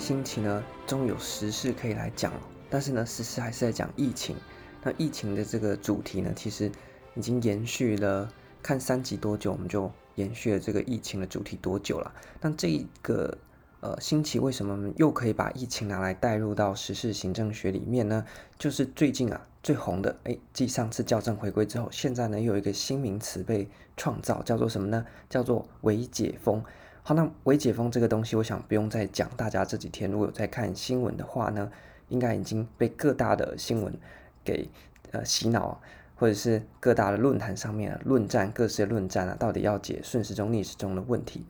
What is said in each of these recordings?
星期呢，终于有时事可以来讲，但是呢，时事还是在讲疫情。那疫情的这个主题呢，其实已经延续了，看三集多久，我们就延续了这个疫情的主题多久了。那这一个呃星期，为什么又可以把疫情拿来带入到时事行政学里面呢？就是最近啊最红的，哎，继上次校正回归之后，现在呢又有一个新名词被创造，叫做什么呢？叫做微解封。好，那微解封这个东西，我想不用再讲。大家这几天如果有在看新闻的话呢，应该已经被各大的新闻给呃洗脑，或者是各大的论坛上面论战，各式论战啊，到底要解顺时钟逆时钟的问题。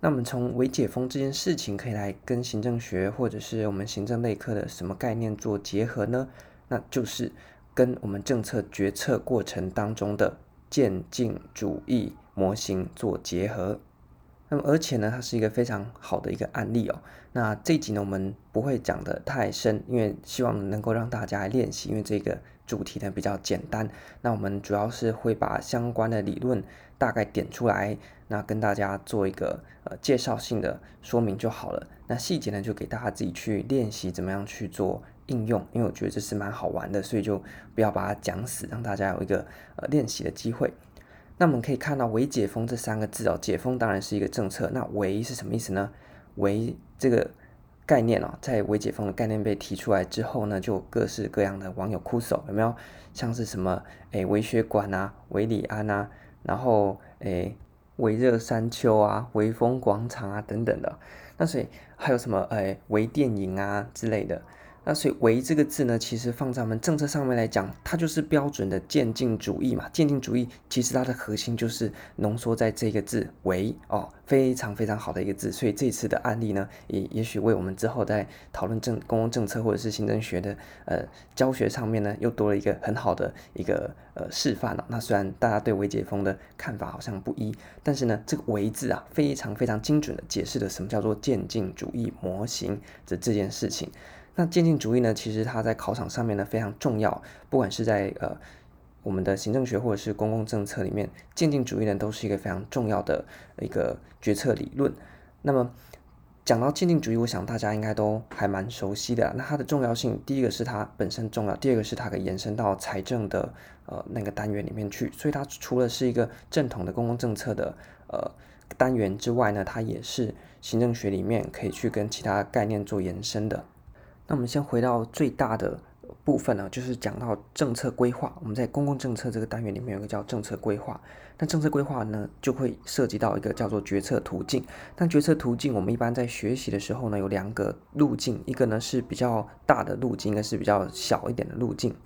那我们从微解封这件事情，可以来跟行政学或者是我们行政类科的什么概念做结合呢？那就是跟我们政策决策过程当中的渐进主义模型做结合。那么，而且呢，它是一个非常好的一个案例哦。那这一集呢，我们不会讲得太深，因为希望能够让大家来练习，因为这个主题呢比较简单。那我们主要是会把相关的理论大概点出来，那跟大家做一个呃介绍性的说明就好了。那细节呢，就给大家自己去练习怎么样去做应用，因为我觉得这是蛮好玩的，所以就不要把它讲死，让大家有一个呃练习的机会。那我们可以看到“微解封”这三个字哦，解封当然是一个政策。那“微”是什么意思呢？“微”这个概念哦，在“微解封”的概念被提出来之后呢，就各式各样的网友哭手，有没有？像是什么诶，微血管啊，微礼安啊，然后诶，微热山丘啊，微风广场啊等等的。那所以还有什么诶，微电影啊之类的。那所以“唯”这个字呢，其实放在我们政策上面来讲，它就是标准的渐进主义嘛。渐进主义其实它的核心就是浓缩在这个字“唯”哦，非常非常好的一个字。所以这次的案例呢，也也许为我们之后在讨论政公共政策或者是行政学的呃教学上面呢，又多了一个很好的一个呃示范了。那虽然大家对维解封的看法好像不一，但是呢，这个“微”字啊，非常非常精准的解释了什么叫做渐进主义模型的这件事情。那渐进主义呢，其实它在考场上面呢非常重要，不管是在呃我们的行政学或者是公共政策里面，渐进主义呢都是一个非常重要的一个决策理论。那么讲到渐进主义，我想大家应该都还蛮熟悉的。那它的重要性，第一个是它本身重要，第二个是它可以延伸到财政的呃那个单元里面去。所以它除了是一个正统的公共政策的呃单元之外呢，它也是行政学里面可以去跟其他概念做延伸的。那我们先回到最大的部分呢，就是讲到政策规划。我们在公共政策这个单元里面有个叫政策规划。那政策规划呢，就会涉及到一个叫做决策途径。但决策途径，我们一般在学习的时候呢，有两个路径，一个呢是比较大的路径，一个是比较小一点的路径。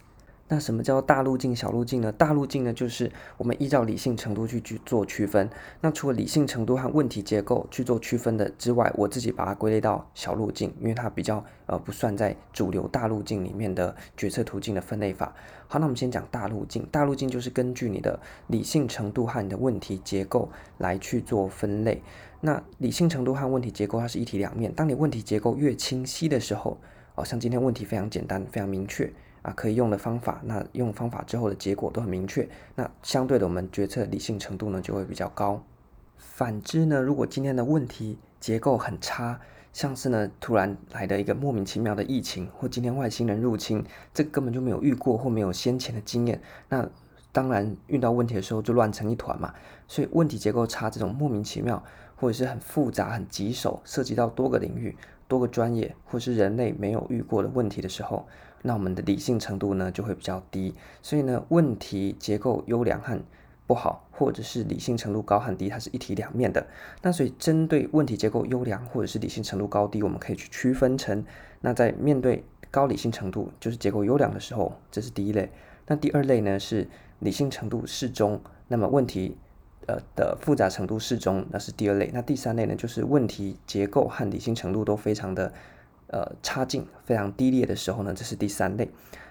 那什么叫大路径、小路径呢？大路径呢，就是我们依照理性程度去去做区分。那除了理性程度和问题结构去做区分的之外，我自己把它归类到小路径，因为它比较呃不算在主流大路径里面的决策途径的分类法。好，那我们先讲大路径。大路径就是根据你的理性程度和你的问题结构来去做分类。那理性程度和问题结构它是一体两面。当你问题结构越清晰的时候，哦，像今天问题非常简单、非常明确。啊，可以用的方法，那用方法之后的结果都很明确，那相对的，我们决策理性程度呢就会比较高。反之呢，如果今天的问题结构很差，像是呢突然来的一个莫名其妙的疫情，或今天外星人入侵，这根本就没有遇过或没有先前的经验，那当然遇到问题的时候就乱成一团嘛。所以问题结构差，这种莫名其妙或者是很复杂、很棘手，涉及到多个领域、多个专业，或是人类没有遇过的问题的时候。那我们的理性程度呢就会比较低，所以呢，问题结构优良和不好，或者是理性程度高和低，它是一体两面的。那所以针对问题结构优良或者是理性程度高低，我们可以去区分成，那在面对高理性程度就是结构优良的时候，这是第一类。那第二类呢是理性程度适中，那么问题呃的复杂程度适中，那是第二类。那第三类呢就是问题结构和理性程度都非常的。呃，差劲非常低劣的时候呢，这是第三类。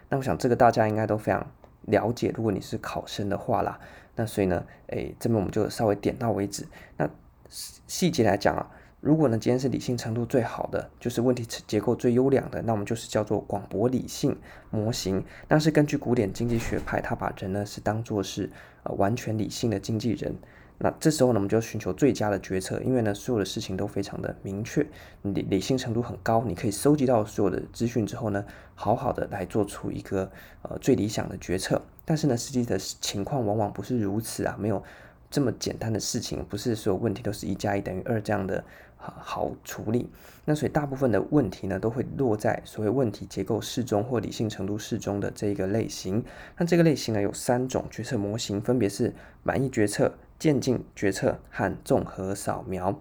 那我想这个大家应该都非常了解。如果你是考生的话啦，那所以呢，诶，这边我们就稍微点到为止。那细节来讲啊，如果呢今天是理性程度最好的，就是问题结构最优良的，那我们就是叫做广博理性模型。那是根据古典经济学派，他把人呢是当做是呃完全理性的经纪人。那这时候呢，我们就寻求最佳的决策，因为呢，所有的事情都非常的明确，理理性程度很高，你可以收集到所有的资讯之后呢，好好的来做出一个呃最理想的决策。但是呢，实际的情况往往不是如此啊，没有这么简单的事情，不是所有问题都是一加一等于二这样的好好处理。那所以大部分的问题呢，都会落在所谓问题结构适中或理性程度适中的这一个类型。那这个类型呢，有三种决策模型，分别是满意决策。渐进决策和综合扫描，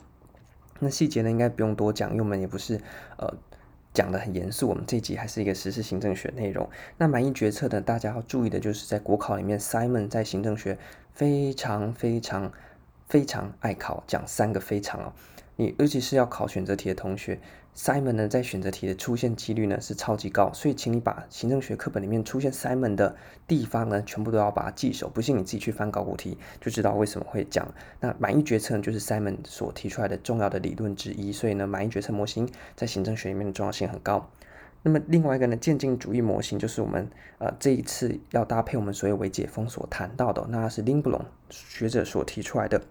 那细节呢，应该不用多讲，因为我们也不是呃讲的很严肃，我们这一集还是一个实施行政学内容。那满意决策呢，大家要注意的就是在国考里面，Simon 在行政学非常非常非常爱考，讲三个非常哦，你尤其是要考选择题的同学。Simon 呢，在选择题的出现几率呢是超级高，所以请你把行政学课本里面出现 Simon 的地方呢，全部都要把它记熟。不信你自己去翻考古题，就知道为什么会讲。那满意决策呢，就是 Simon 所提出来的重要的理论之一，所以呢，满意决策模型在行政学里面的重要性很高。那么另外一个呢，渐进主义模型就是我们呃这一次要搭配我们所有微解封所谈到的，那是林布隆学者所提出来的。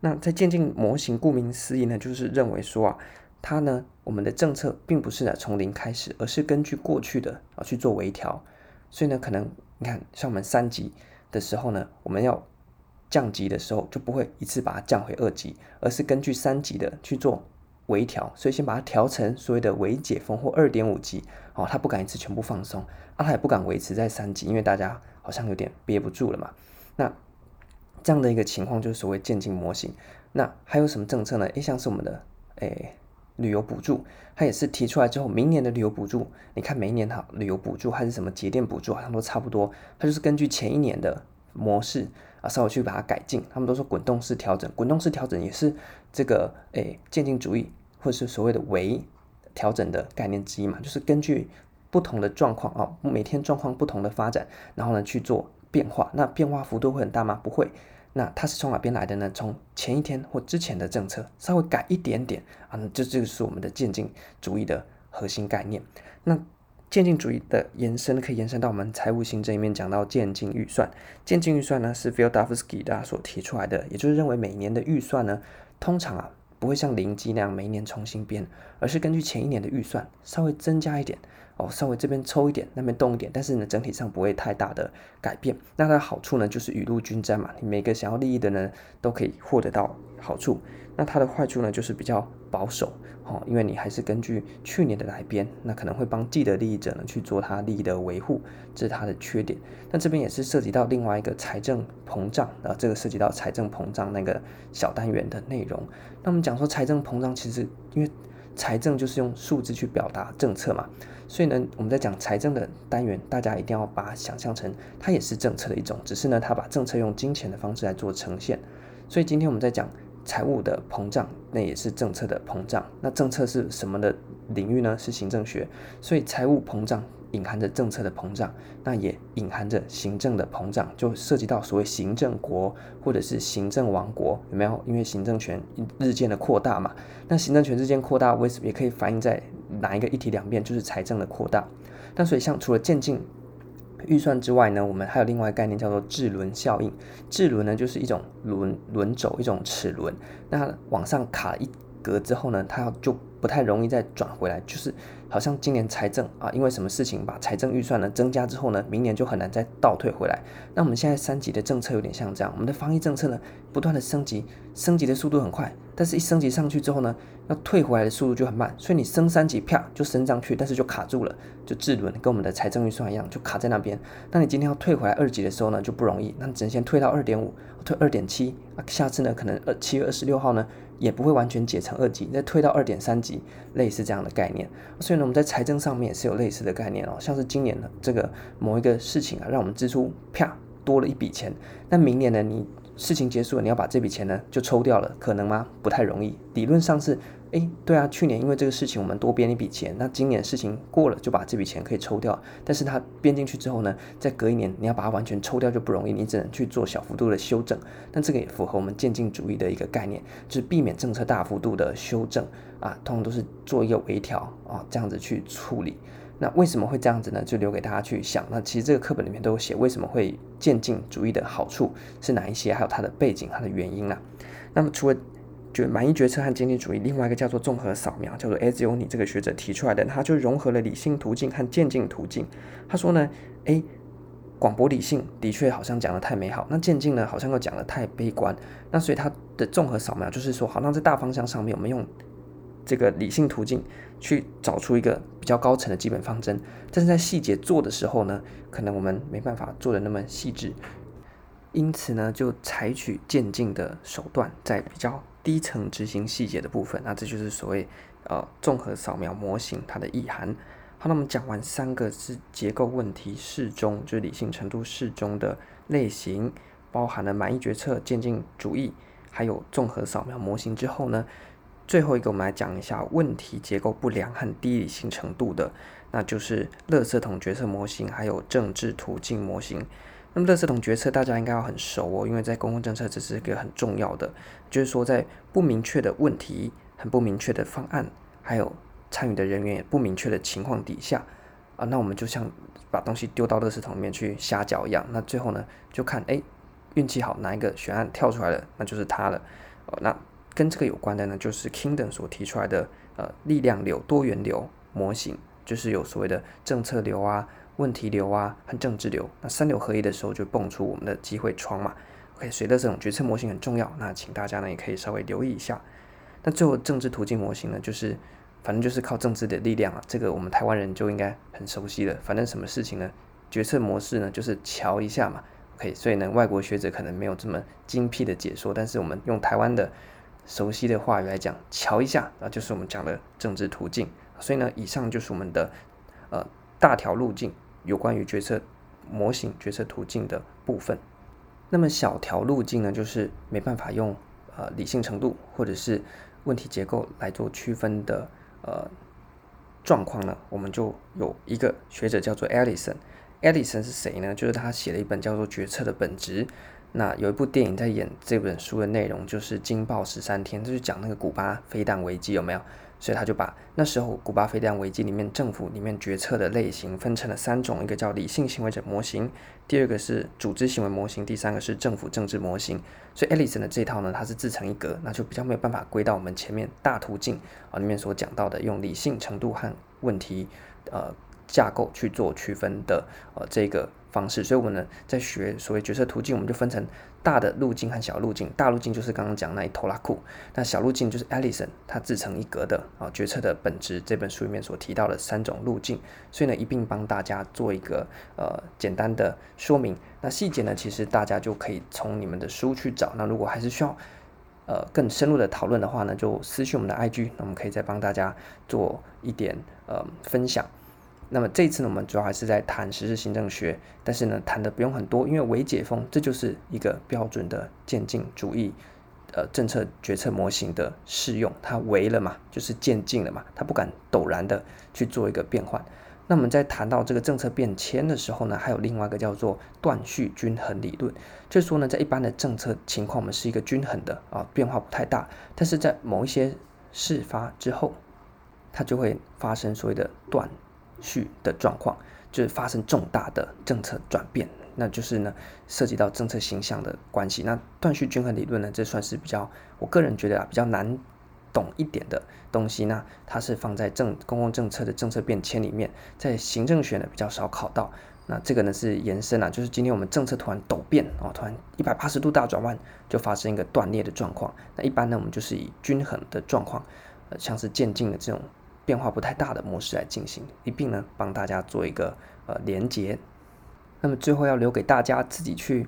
那在渐进模型，顾名思义呢，就是认为说啊。它呢，我们的政策并不是呢从零开始，而是根据过去的啊去做微调。所以呢，可能你看，像我们三级的时候呢，我们要降级的时候，就不会一次把它降回二级，而是根据三级的去做微调。所以先把它调成所谓的微解封或二点五级。哦，他不敢一次全部放松，啊，他也不敢维持在三级，因为大家好像有点憋不住了嘛。那这样的一个情况就是所谓渐进模型。那还有什么政策呢？诶，像是我们的诶。旅游补助，它也是提出来之后，明年的旅游补助，你看每一年哈，旅游补助还是什么节电补助，好像都差不多。它就是根据前一年的模式啊，稍微去把它改进。他们都说滚动式调整，滚动式调整也是这个诶渐进主义或者是所谓的微调整的概念之一嘛，就是根据不同的状况啊，每天状况不同的发展，然后呢去做变化。那变化幅度会很大吗？不会。那它是从哪边来的呢？从前一天或之前的政策稍微改一点点啊，这就是我们的渐进主义的核心概念。那渐进主义的延伸可以延伸到我们财务行政里面讲到渐进预算。渐进预算呢是 Wildavsky 大家所提出来的，也就是认为每年的预算呢，通常啊不会像零基那样每年重新编，而是根据前一年的预算稍微增加一点。哦，稍微这边抽一点，那边动一点，但是呢，整体上不会太大的改变。那它的好处呢，就是雨露均沾嘛，你每个想要利益的呢，都可以获得到好处。那它的坏处呢，就是比较保守，哦，因为你还是根据去年的来编，那可能会帮既得利益者呢去做他利益的维护，这是它的缺点。那这边也是涉及到另外一个财政膨胀，啊，这个涉及到财政膨胀那个小单元的内容。那我们讲说财政膨胀，其实因为财政就是用数字去表达政策嘛。所以呢，我们在讲财政的单元，大家一定要把想象成它也是政策的一种，只是呢，它把政策用金钱的方式来做呈现。所以今天我们在讲财务的膨胀，那也是政策的膨胀。那政策是什么的领域呢？是行政学。所以财务膨胀隐含着政策的膨胀，那也隐含着行政的膨胀，就涉及到所谓行政国或者是行政王国，有没有？因为行政权日渐的扩大嘛，那行政权日渐扩大，为什么也可以反映在？哪一个一体两面就是财政的扩大，那所以像除了渐进预算之外呢，我们还有另外一个概念叫做滞轮效应。滞轮呢就是一种轮轮轴，一种齿轮，那往上卡一格之后呢，它就不太容易再转回来，就是好像今年财政啊，因为什么事情把财政预算呢增加之后呢，明年就很难再倒退回来。那我们现在三级的政策有点像这样，我们的防疫政策呢不断的升级，升级的速度很快。但是，一升级上去之后呢，要退回来的速度就很慢，所以你升三级，啪就升上去，但是就卡住了，就滞轮，跟我们的财政预算一样，就卡在那边。那你今天要退回来二级的时候呢，就不容易，那你只能先退到二点五，退二点七，啊，下次呢，可能二七月二十六号呢，也不会完全解成二级，再退到二点三级，类似这样的概念。所以呢，我们在财政上面也是有类似的概念哦，像是今年的这个某一个事情啊，让我们支出啪多了一笔钱，那明年呢，你。事情结束了，你要把这笔钱呢就抽掉了，可能吗？不太容易。理论上是，诶，对啊，去年因为这个事情我们多编一笔钱，那今年事情过了就把这笔钱可以抽掉。但是它编进去之后呢，再隔一年你要把它完全抽掉就不容易，你只能去做小幅度的修正。但这个也符合我们渐进主义的一个概念，就是避免政策大幅度的修正啊，通常都是做一个微调啊，这样子去处理。那为什么会这样子呢？就留给大家去想。那其实这个课本里面都有写，为什么会渐进主义的好处是哪一些，还有它的背景、它的原因啊。那么除了就满意决策和渐进主义，另外一个叫做综合扫描，叫做 Ezioni 这个学者提出来的，他就融合了理性途径和渐进途径。他说呢，诶，广博理性的确好像讲的太美好，那渐进呢好像又讲的太悲观。那所以他的综合扫描就是说，好像在大方向上面，我们用这个理性途径去找出一个比较高层的基本方针，但是在细节做的时候呢，可能我们没办法做的那么细致，因此呢，就采取渐进的手段，在比较低层执行细节的部分。那这就是所谓呃综合扫描模型它的意涵。好，那我们讲完三个是结构问题适中，就是理性程度适中的类型，包含了满意决策、渐进主义，还有综合扫描模型之后呢，最后一个，我们来讲一下问题结构不良和低理性程度的，那就是垃圾桶决策模型，还有政治途径模型。那么，垃圾桶决策大家应该要很熟哦，因为在公共政策这是一个很重要的，就是说在不明确的问题、很不明确的方案，还有参与的人员也不明确的情况底下啊，那我们就像把东西丢到垃圾桶里面去瞎搅一样，那最后呢，就看哎，运气好，哪一个选案跳出来了，那就是它了哦，那。跟这个有关的呢，就是 Kingdom 所提出来的呃力量流、多元流模型，就是有所谓的政策流啊、问题流啊和政治流。那三流合一的时候，就蹦出我们的机会窗嘛。OK，随着这种决策模型很重要，那请大家呢也可以稍微留意一下。那最后政治途径模型呢，就是反正就是靠政治的力量啊，这个我们台湾人就应该很熟悉了。反正什么事情呢，决策模式呢就是瞧一下嘛。OK，所以呢外国学者可能没有这么精辟的解说，但是我们用台湾的。熟悉的话语来讲，瞧一下啊，就是我们讲的政治途径。所以呢，以上就是我们的呃大条路径有关于决策模型、决策途径的部分。那么小条路径呢，就是没办法用呃理性程度或者是问题结构来做区分的呃状况呢，我们就有一个学者叫做 Ellison。Ellison 是谁呢？就是他写了一本叫做《决策的本质》。那有一部电影在演这本书的内容，就是《惊爆十三天》，就是讲那个古巴飞弹危机有没有？所以他就把那时候古巴飞弹危机里面政府里面决策的类型分成了三种，一个叫理性行为者模型，第二个是组织行为模型，第三个是政府政治模型。所以艾利森的这套呢，它是自成一格，那就比较没有办法归到我们前面大途径啊里面所讲到的用理性程度和问题呃架构去做区分的呃这个。方式，所以我们呢在学所谓决策途径，我们就分成大的路径和小路径。大路径就是刚刚讲那一拖拉库，那小路径就是 Ellison 他自成一格的啊决策的本质这本书里面所提到的三种路径。所以呢一并帮大家做一个呃简单的说明。那细节呢其实大家就可以从你们的书去找。那如果还是需要呃更深入的讨论的话呢，就私讯我们的 IG，那我们可以再帮大家做一点呃分享。那么这次呢，我们主要还是在谈实施行政学，但是呢，谈的不用很多，因为微解封这就是一个标准的渐进主义，呃，政策决策模型的适用，它微了嘛，就是渐进了嘛，它不敢陡然的去做一个变换。那我们在谈到这个政策变迁的时候呢，还有另外一个叫做断续均衡理论，就是说呢，在一般的政策情况，我们是一个均衡的啊，变化不太大，但是在某一些事发之后，它就会发生所谓的断。续的状况就是发生重大的政策转变，那就是呢涉及到政策形象的关系。那断续均衡理论呢，这算是比较我个人觉得啊比较难懂一点的东西。那它是放在政公共政策的政策变迁里面，在行政学呢比较少考到。那这个呢是延伸啊，就是今天我们政策突然陡变哦，突然一百八十度大转弯，就发生一个断裂的状况。那一般呢我们就是以均衡的状况，呃像是渐进的这种。变化不太大的模式来进行，一并呢帮大家做一个呃连接。那么最后要留给大家自己去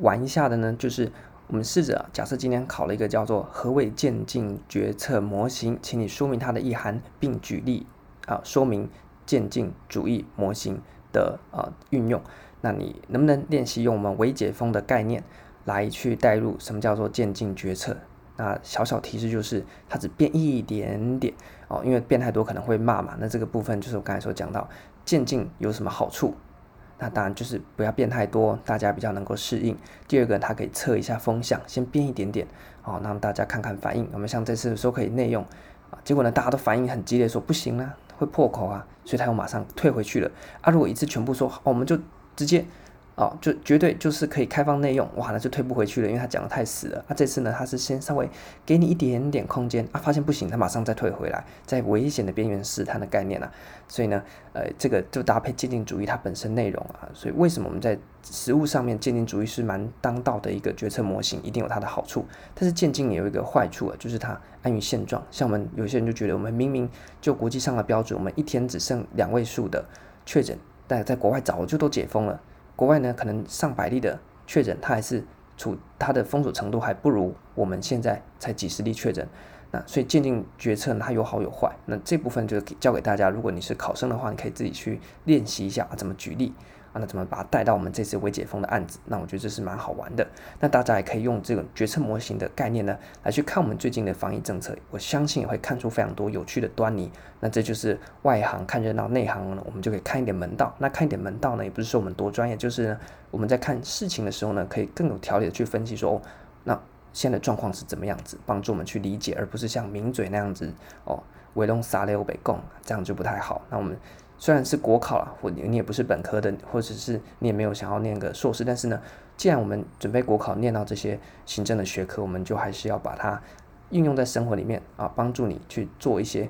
玩一下的呢，就是我们试着假设今天考了一个叫做何谓渐进决策模型，请你说明它的意涵，并举例啊、说明渐进主义模型的呃运用。那你能不能练习用我们微解封的概念来去带入什么叫做渐进决策？那小小提示就是，它只变一点点哦，因为变太多可能会骂嘛。那这个部分就是我刚才所讲到，渐进有什么好处？那当然就是不要变太多，大家比较能够适应。第二个，它可以测一下风向，先变一点点哦，让大家看看反应。我们像这次说可以内用啊，结果呢，大家都反应很激烈，说不行啊，会破口啊，所以他又马上退回去了。啊，如果一次全部说，哦，我们就直接。哦，就绝对就是可以开放内用，哇，那就退不回去了，因为他讲的太死了。那、这次呢，他是先稍微给你一点点空间啊，发现不行，他马上再退回来，在危险的边缘试探的概念啊。所以呢，呃，这个就搭配渐进主义它本身内容啊，所以为什么我们在实务上面渐进主义是蛮当道的一个决策模型，一定有它的好处。但是渐进也有一个坏处啊，就是它安于现状。像我们有些人就觉得，我们明明就国际上的标准，我们一天只剩两位数的确诊，但在国外早就都解封了。国外呢，可能上百例的确诊，它还是处它的封锁程度还不如我们现在才几十例确诊。那所以鉴定决策呢，它有好有坏。那这部分就交给大家，如果你是考生的话，你可以自己去练习一下，怎么举例。啊那怎么把它带到我们这次微解封的案子？那我觉得这是蛮好玩的。那大家也可以用这个决策模型的概念呢，来去看我们最近的防疫政策。我相信也会看出非常多有趣的端倪。那这就是外行看热闹，内行呢，我们就可以看一点门道。那看一点门道呢，也不是说我们多专业，就是呢，我们在看事情的时候呢，可以更有条理的去分析说，哦，那现在的状况是怎么样子，帮助我们去理解，而不是像名嘴那样子哦，围龙撒雷欧北贡，这样就不太好。那我们。虽然是国考了，或你你也不是本科的，或者是你也没有想要念个硕士，但是呢，既然我们准备国考，念到这些行政的学科，我们就还是要把它应用在生活里面啊，帮助你去做一些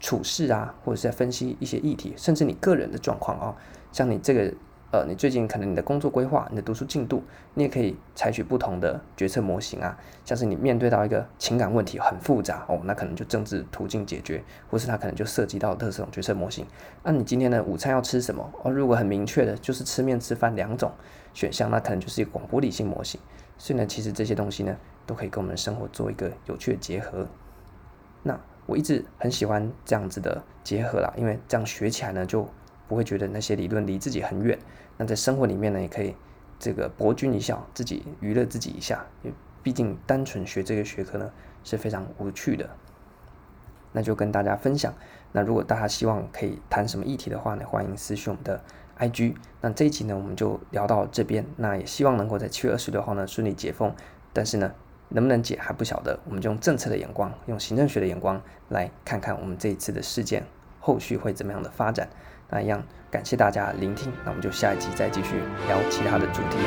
处事啊，或者是在分析一些议题，甚至你个人的状况啊，像你这个。呃，你最近可能你的工作规划、你的读书进度，你也可以采取不同的决策模型啊。像是你面对到一个情感问题很复杂哦，那可能就政治途径解决，或是它可能就涉及到特色决策模型。那你今天的午餐要吃什么？哦，如果很明确的就是吃面吃饭两种选项，那可能就是一个广播理性模型。所以呢，其实这些东西呢，都可以跟我们的生活做一个有趣的结合。那我一直很喜欢这样子的结合啦，因为这样学起来呢就。不会觉得那些理论离自己很远，那在生活里面呢，也可以这个博君一笑，自己娱乐自己一下。毕竟单纯学这个学科呢是非常无趣的。那就跟大家分享。那如果大家希望可以谈什么议题的话呢，欢迎私讯我们的 IG。那这一集呢，我们就聊到这边。那也希望能够在七月二十六号呢顺利解封。但是呢，能不能解还不晓得。我们就用政策的眼光，用行政学的眼光来看看我们这一次的事件后续会怎么样的发展。那一样，感谢大家聆听，那我们就下一集再继续聊其他的主题。